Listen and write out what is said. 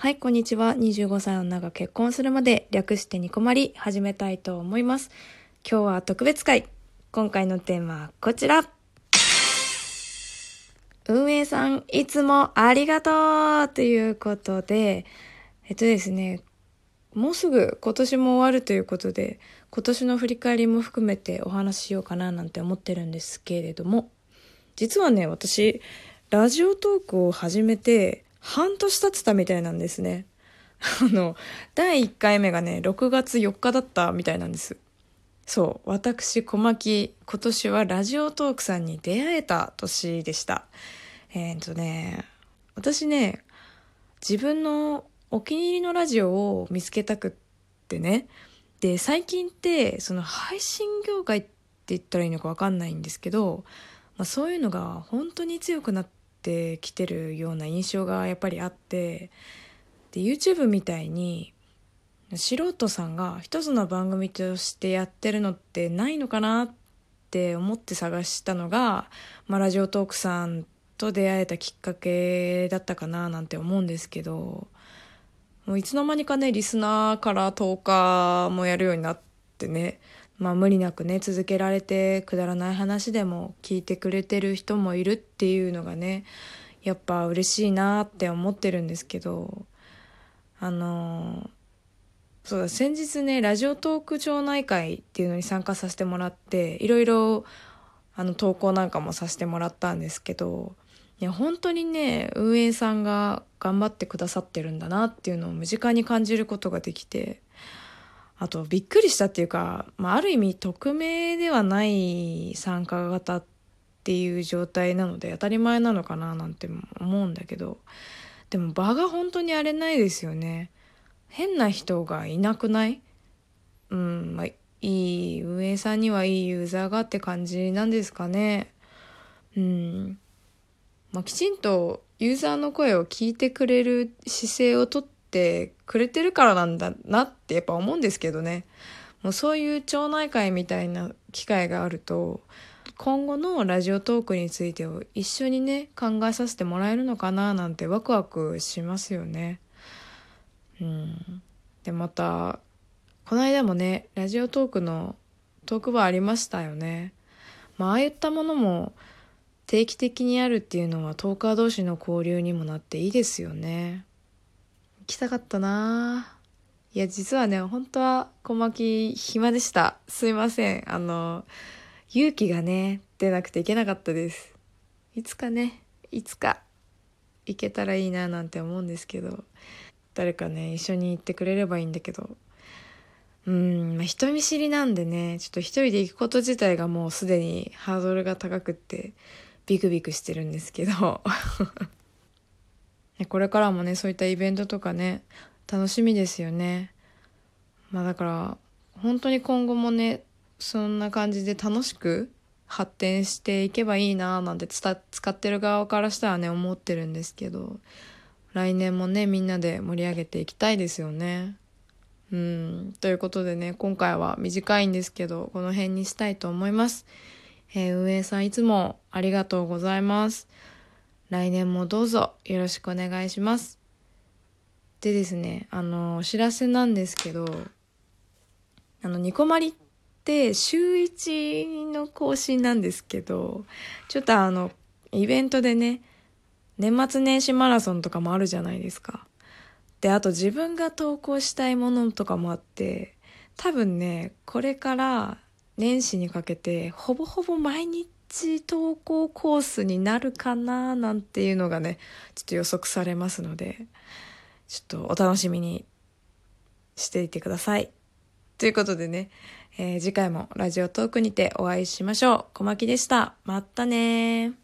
はい、こんにちは。25歳の女が結婚するまで略してニコマリ始めたいと思います。今日は特別会。今回のテーマはこちら。運営さん、いつもありがとうということで、えっとですね、もうすぐ今年も終わるということで、今年の振り返りも含めてお話ししようかななんて思ってるんですけれども、実はね、私、ラジオトークを始めて半年経ってたみたいなんですね。あの、第1回目がね、6月4日だったみたいなんです。そう、私、小牧、今年はラジオトークさんに出会えた年でした。えー、っとね、私ね、自分のお気に入りのラジオを見つけたくってね。で、最近って、その配信業界って言ったらいいのかわかんないんですけど、まあ、そういうのが本当に強くなってきてるような印象がやっぱりあってで YouTube みたいに素人さんが一つの番組としてやってるのってないのかなって思って探したのが、まあ、ラジオトークさんと出会えたきっかけだったかななんて思うんですけどもういつの間にかねリスナーから10日もやるようになってねまあ無理なくね続けられてくだらない話でも聞いてくれてる人もいるっていうのがねやっぱ嬉しいなって思ってるんですけどあのそうだ先日ねラジオトーク町内会っていうのに参加させてもらっていろいろあの投稿なんかもさせてもらったんですけどいや本当にね運営さんが頑張ってくださってるんだなっていうのを身近に感じることができてあとびっくりしたっていうか、まあ、ある意味匿名ではない参加型っていう状態なので当たり前なのかななんて思うんだけどでも場が本当に荒れないですよね。変な人がいなくない？うんまあいい運営さんにはいいユーザーがって感じなんですかね。うん。まあきちんとユーザーの声を聞いてくれる姿勢をとってってくれてるからなんだなってやっぱ思うんですけどね。もうそういう町内会みたいな機会があると今後のラジオトークについてを一緒にね考えさせてもらえるのかななんてワクワクしますよね。うん。でまたこの間もねラジオトークのトークバーありましたよね。まああいったものも定期的にあるっていうのはトーカー同士の交流にもなっていいですよね。きたかったないや、実はね、本当は小牧暇でした。すいません。あの、勇気がね、出なくていけなかったです。いつかね、いつか行けたらいいななんて思うんですけど、誰かね、一緒に行ってくれればいいんだけど、うん、まあ、人見知りなんでね、ちょっと一人で行くこと自体がもうすでにハードルが高くって、ビクビクしてるんですけど、これからもねそういったイベントとかね楽しみですよね。まあだから本当に今後もねそんな感じで楽しく発展していけばいいななんて使ってる側からしたらね思ってるんですけど来年もねみんなで盛り上げていきたいですよね。うん。ということでね今回は短いんですけどこの辺にしたいと思います、えー、運営さんいつもありがとうございます。来年もどうぞよろしくお願いします。でですね、あの、お知らせなんですけど、あの、ニコマリって週1の更新なんですけど、ちょっとあの、イベントでね、年末年始マラソンとかもあるじゃないですか。で、あと自分が投稿したいものとかもあって、多分ね、これから年始にかけて、ほぼほぼ毎日投稿コースになるかななんていうのがねちょっと予測されますのでちょっとお楽しみにしていてください。ということでね、えー、次回もラジオトークにてお会いしましょう。小牧でした。またね